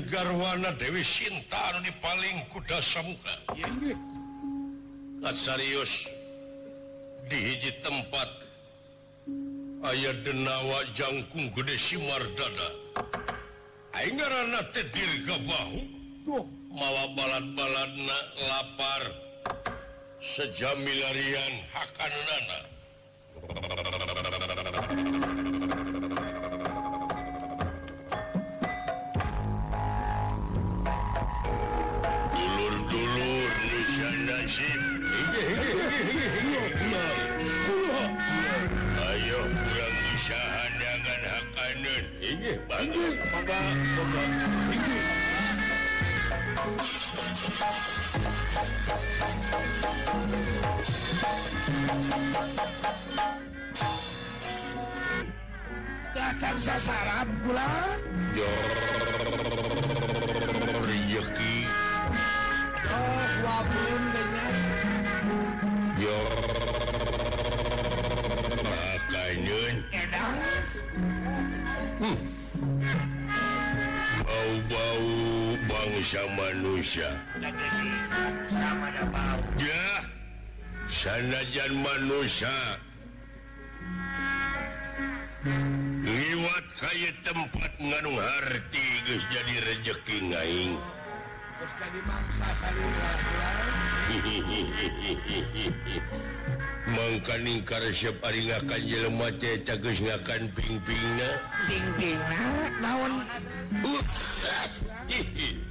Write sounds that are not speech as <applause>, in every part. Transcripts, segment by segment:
garwana Dewi Sinnta di paling kuda mukaius diji tempat ayaah denawa Jangkung Gudeshimardada mawa balat bala lapar sejak milarian Hakanna Uganda, Uganda. sarap sasaran pula. Rezeki. Iya oh, wabun dengan. Yor. Makanya. Enak. Hmm. manusia sanajan manusia lewat kay tempat mengaung hart jadi reje bangkan <laughs> ingkarparing akan je canyakanpingnyahi <laughs>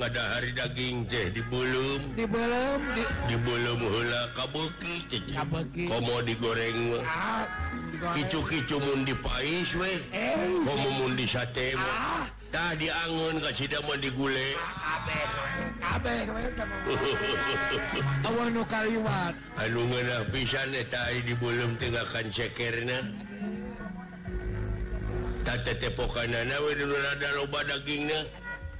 pada hari daging ce dibulum dibu kabuki kom digoreng ah, Kicukiun eh, ah. ah, <laughs> di ngotah diangun Kak sudah mau digulle dibu tinggalkanker dulu ada dagingnya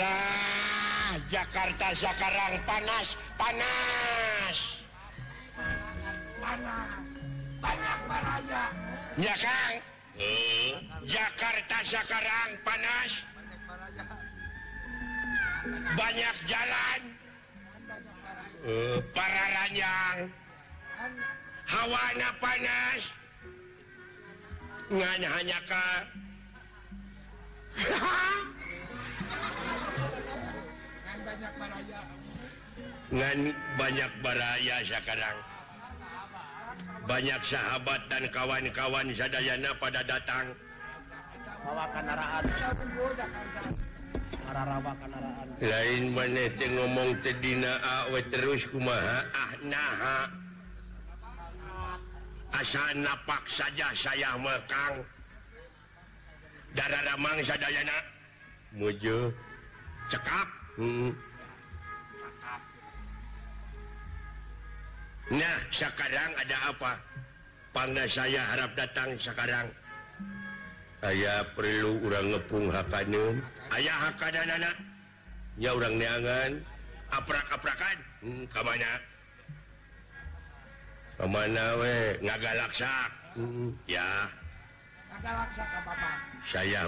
ha Jakrang Jakarta Zakarang panas panas banyak eh? Jakarta Jakkarang panas banyak jalan eh? para rannyang hawana panas hanya banyak baraayaka banyak sahabat dan kawan-kawan zadayana pada datang lain ngomongdina ah, terusku ma ahna ah. sanapak saja saya megang darahng sayaanajo hmm. cekap Nah sekarang ada apa panda saya harap datang sekarang saya perlulu orang ngepung Hakanum ayaah ya orangangankan gaksa ya saya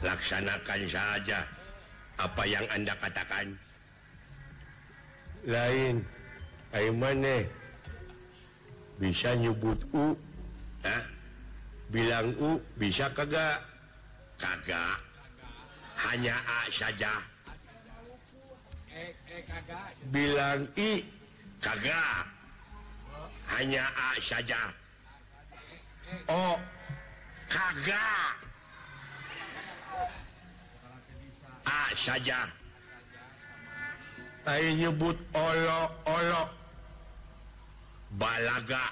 laksanakan saja apa yang anda katakan Hai lain bisa nybutku bilangku bisa kagak kaga hanya saja eh, eh, bilang I Hai hanya as saja Oh saja Hai nyebut ololo Hai balaga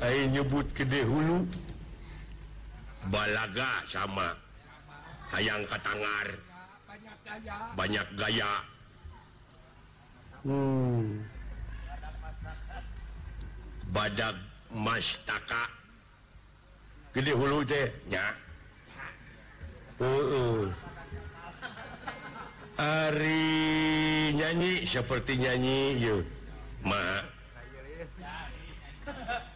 Hai nyebut kedeulu balaga sama ayaang ker banyak gaya hmm. badak mastaka pilihlu Ari nyanyi seperti nyanyi yuk maha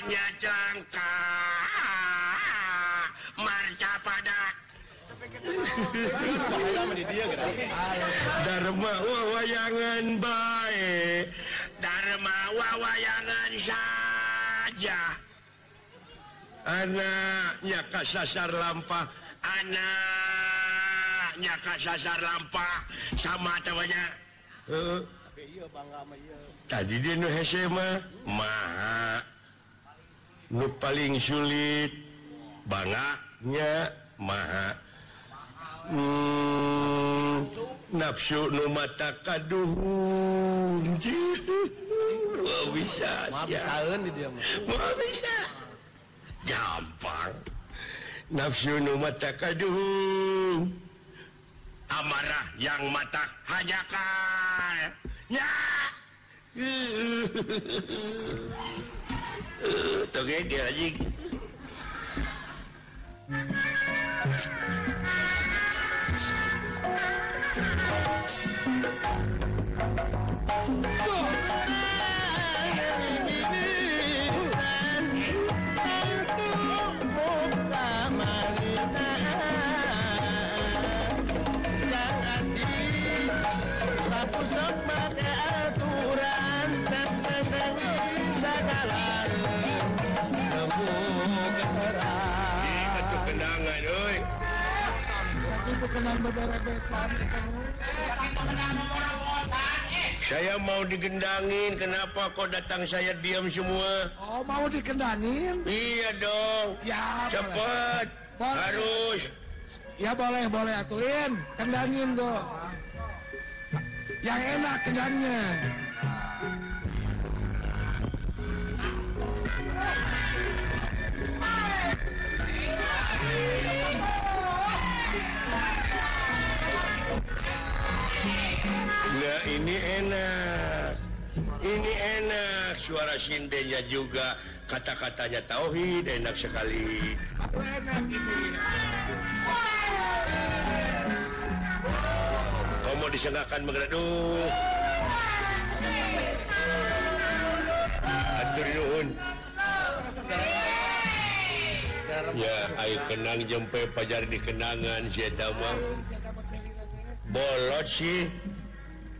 padamaangan <laughs> baik Darma wayangan saja anaknyaka sasar rampah anak nyaka sasar rampah samanya tadi di Sma ma paling sulit bangnya maha hmm, nafsu Nu mata kaduh <laughs> gampang nafsu nu mata kaddu amarah yang mata hajakan ya <laughs> dia saya mau digendain Ken kok datang saya diam semua oh, mau dikenangin Iya dong cepet harus ya boleh-bolehtulin Kenin do yang enak nya ini enak ini enak suara sindenya juga kata-katanya tauhid enak sekali enak kau mau disenggakan menggereduh atur ya ayo kenang jempe pajar di kenangan si bolot sih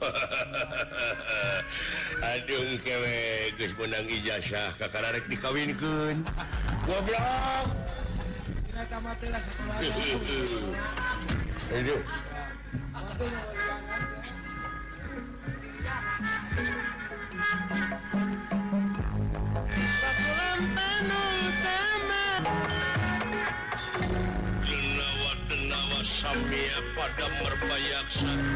ha <laughs> Adung kewe guys mendangiijaah Kakakek dikawin ke go jewa Samia pada perbayak sang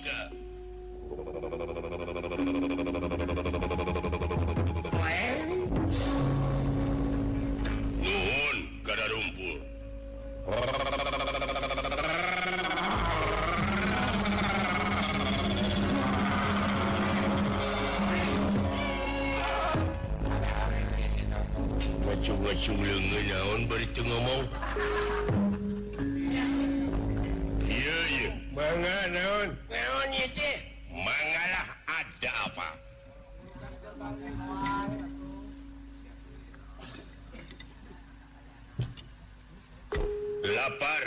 on managalah ada apa lapar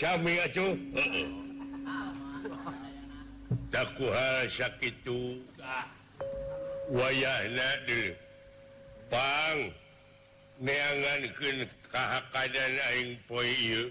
Hai Syuh tak sakit itu wayah Bang meangan kekahka lain poi yuk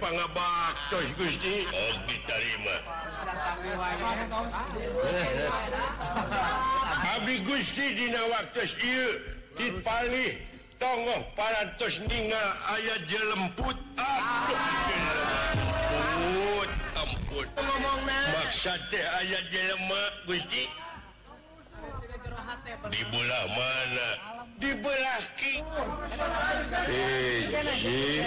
panbak Gusti babi Gusti Di waktu dipalih tonggong paratosa ayat je lemputput aya je le di bulan mana dibelah he eh,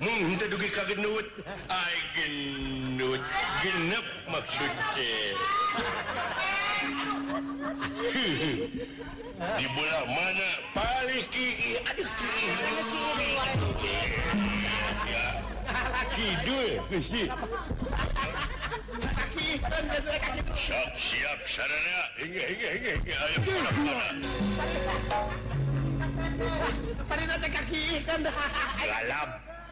mau kaget maksud di bulan mana palingit siap kaki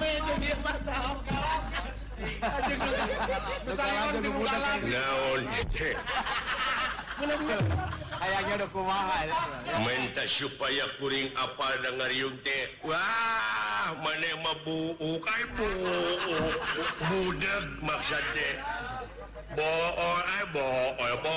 nya maal minta supaya puring apa dengar yte Wah manbuukagmak bo bo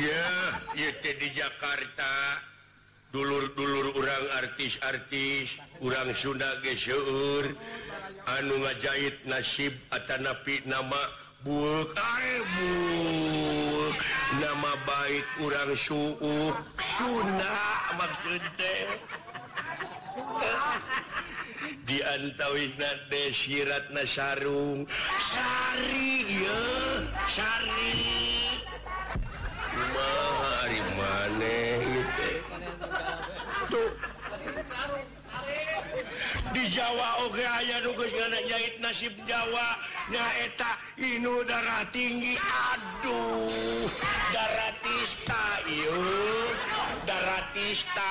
ya di Jakarta dulur-dulur orang artis artis urang Sunda geseur anu ngajahit nasib Atanapi nama Bubu nama baikt urang suuh Sunnahde antawirat Nasrungarihari di Jawa oke aya dunyait nasib Jawanyaeta Inu darah tinggi aduh darat daratista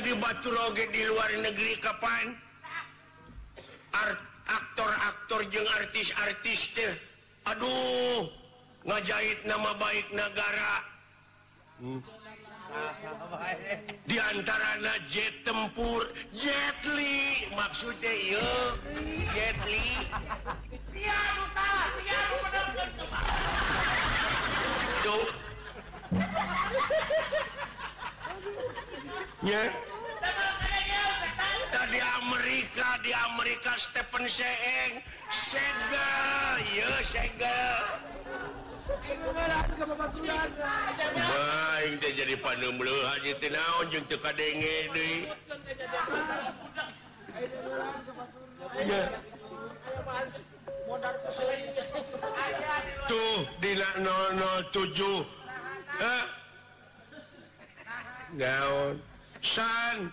dibatu roge di luar negeri kapan aktor-aktor je artis artists Aduh ngajahit nama baik negara diantara najjet tempur jetly maksudnya ya di Amerika di Amerika Stephen Seeng segel ya segel Baik dia jadi pandu meuleun haji teh naon jeung teu kadenge deui. Iya. Tuh di 007. Eh. Naon? San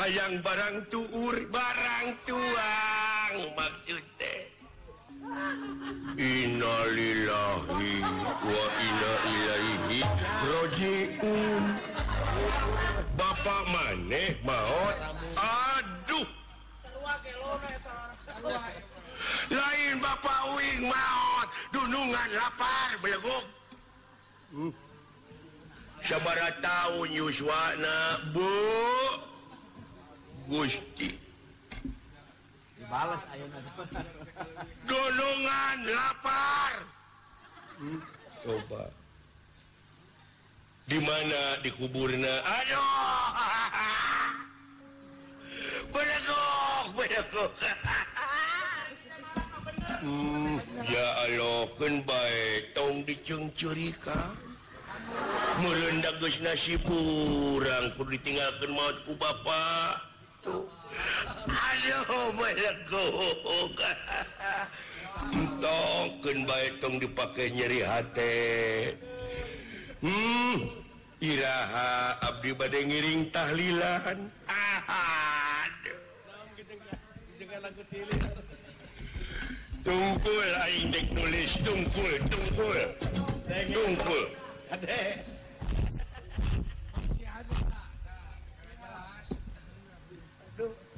hayang barang tua barang tuangju Innalilla Bapak maneh maut aduh lain Bapak wing maut gunungan laparyabara hmm. tahu yuswana Gu dolongan lapar coba dimana dikuburna <laughs> <laughs> hmm, ya tong diungcurika merendak Gunasi kurangku diting bermatku Bapak my go haha token Baong dipakai nyeri HP hmm, Iaha Abdi baden ngiringtahlilan haha tungpuldek nulis tungkul tungpul tungpul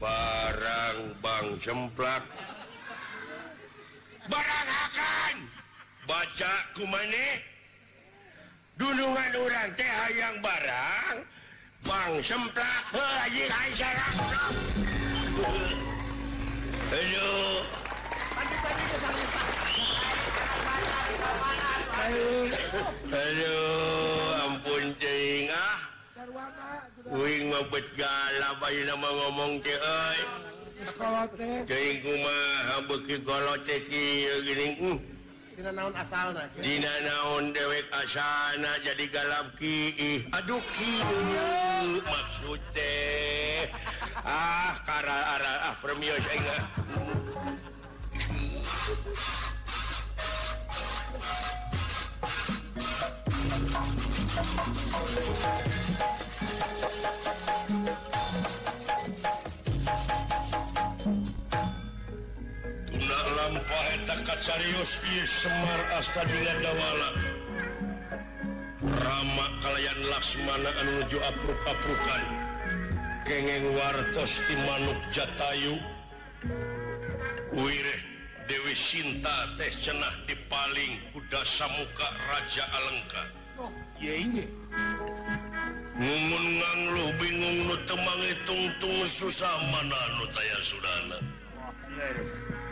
barangbang sempla bar baca kumane duluan orang TH yang barang Bang sempla Halo ampuncingngan gala ngomongki hmm. Di naon dewek asana jadi gal Kiih auh maksud ahrah Semar Aswala rama kalian Lamanaan lujuukan kengeng wartos di Manuk Jatayu wirih Dewi Sinnta teh cenah di palinging udahsamuka Raja alengka ini ngo lu bingung tungtu susah mananutaya Suana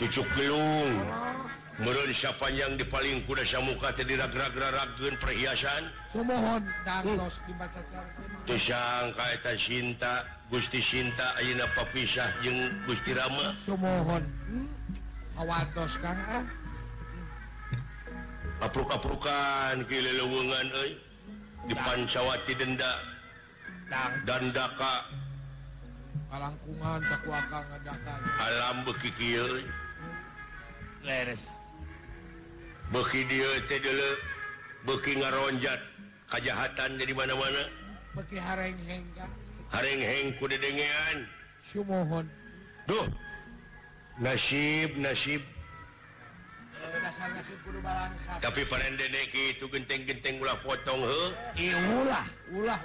mau cukup gelung menurutsia panjang yang hmm. hmm? ah. hmm. di paling ku desa muka tadi- perhiasanmongkanta Gusti Sinnta Ainaisah Gusti Ramamohotos karenapurukan dipancawati denda dankakungan alamkikil Hai beki bekinga Rojat kejahatan jadi mana-mana hengkuho Hai nasib nasib Hai eh, tapi itunggenng potong uya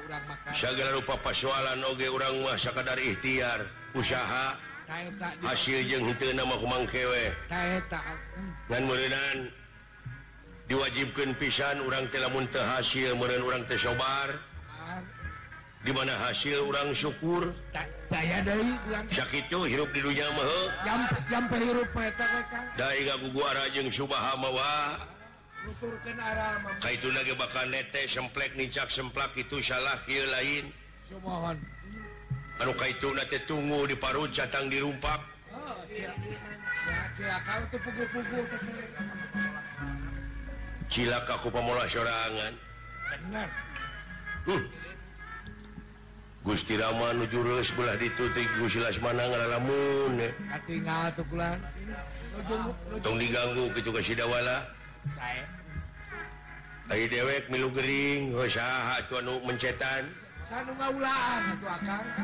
rualan noge orang Wahaka dari ikhtiar usaha yang hasil yang hit namaang kewek mm. diwajibkan pisan orang telahmun ter hasil me tersobar dimana hasil orangrang syukur saya hi dinyawa itu lagi bakal nete semmplek jakk semlek itu salahhir lain Ah, ka itu tunggu di parut jaang dirumpak Ciakaku pemola seorangangan hmm. Gusti Ramanu jurusbelah diututilas manmun diganggu ke juga Sidawala Hai deweklu Geringyahat Wauk mencetan akan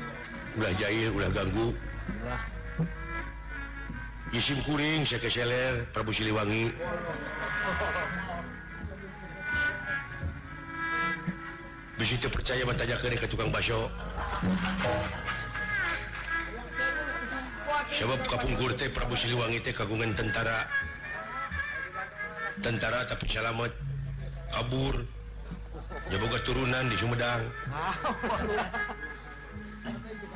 ir udah ganggu issim kuning saya keseler Prabu Siliwangi percayabantukangok sebab kapung kurte Prabu Siliwangi kagungungan tentara tentara tak salalamat kaburnyaboga turunan di Sumedang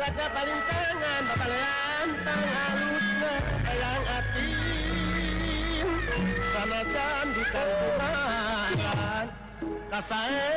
Saja paling tangan babalan tangan harusnya bayang atin Sanajan di kalbuhan kasae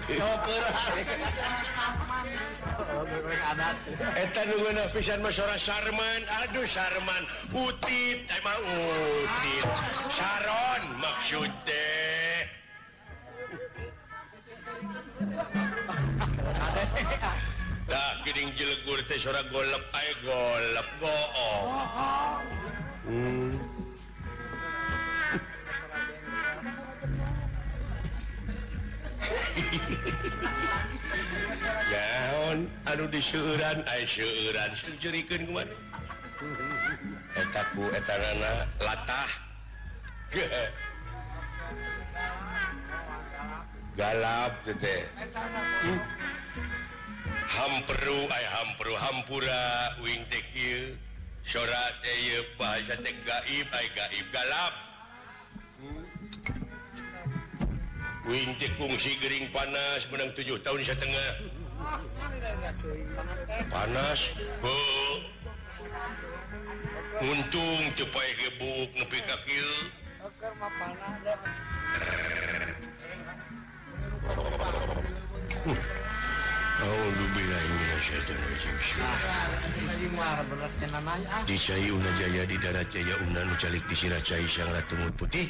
ra sarman Aduh Sharman putih eh, teh mauih Sharron maksud jilgurgolgol go yaon Aduh disuran air sururancurietaku etanana latah <laughs> galap detik hamperu hamper hampura wing you so gaib galap punya fungsi Gering panas menang tu 7 tahun di Ten panas Untungca Jaya di darat Jaya unaancalik di Sincaaiyrat Timut putih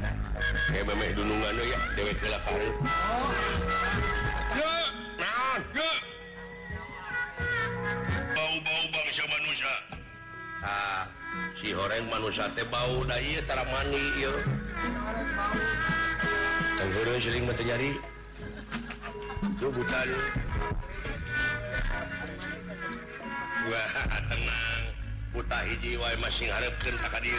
punya He duungan ya dewek bau-bau bangsa manusia ah, sireng manusia tebautaramaniing Wah <laughs> tenang putahi jiwa masih harapkentaka dia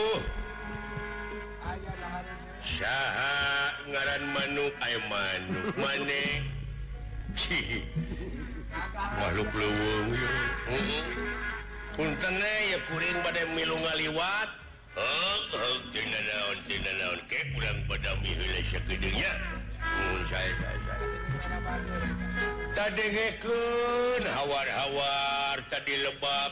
ngaran man man makhluk yakur padawat pada tadi hawar-hawar tadi lebab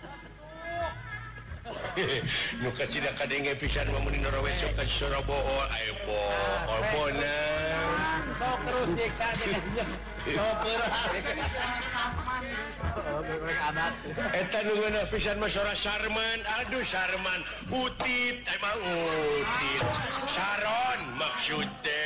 nyuka tidak kadang pisan me Surabapoya Sharman Aduh Sharman putihbau Sharon maksude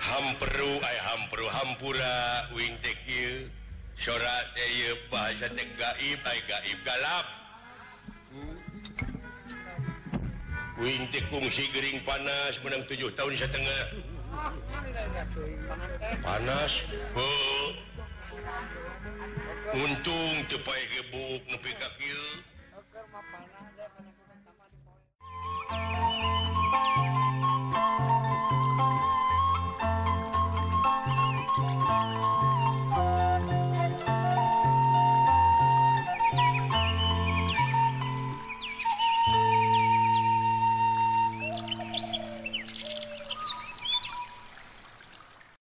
hamperu hamper hampura Win sorat gaib galap wintik fungsi Gering panas menang tujuh tahun setengah panas untung ce gebuk ngopi kakil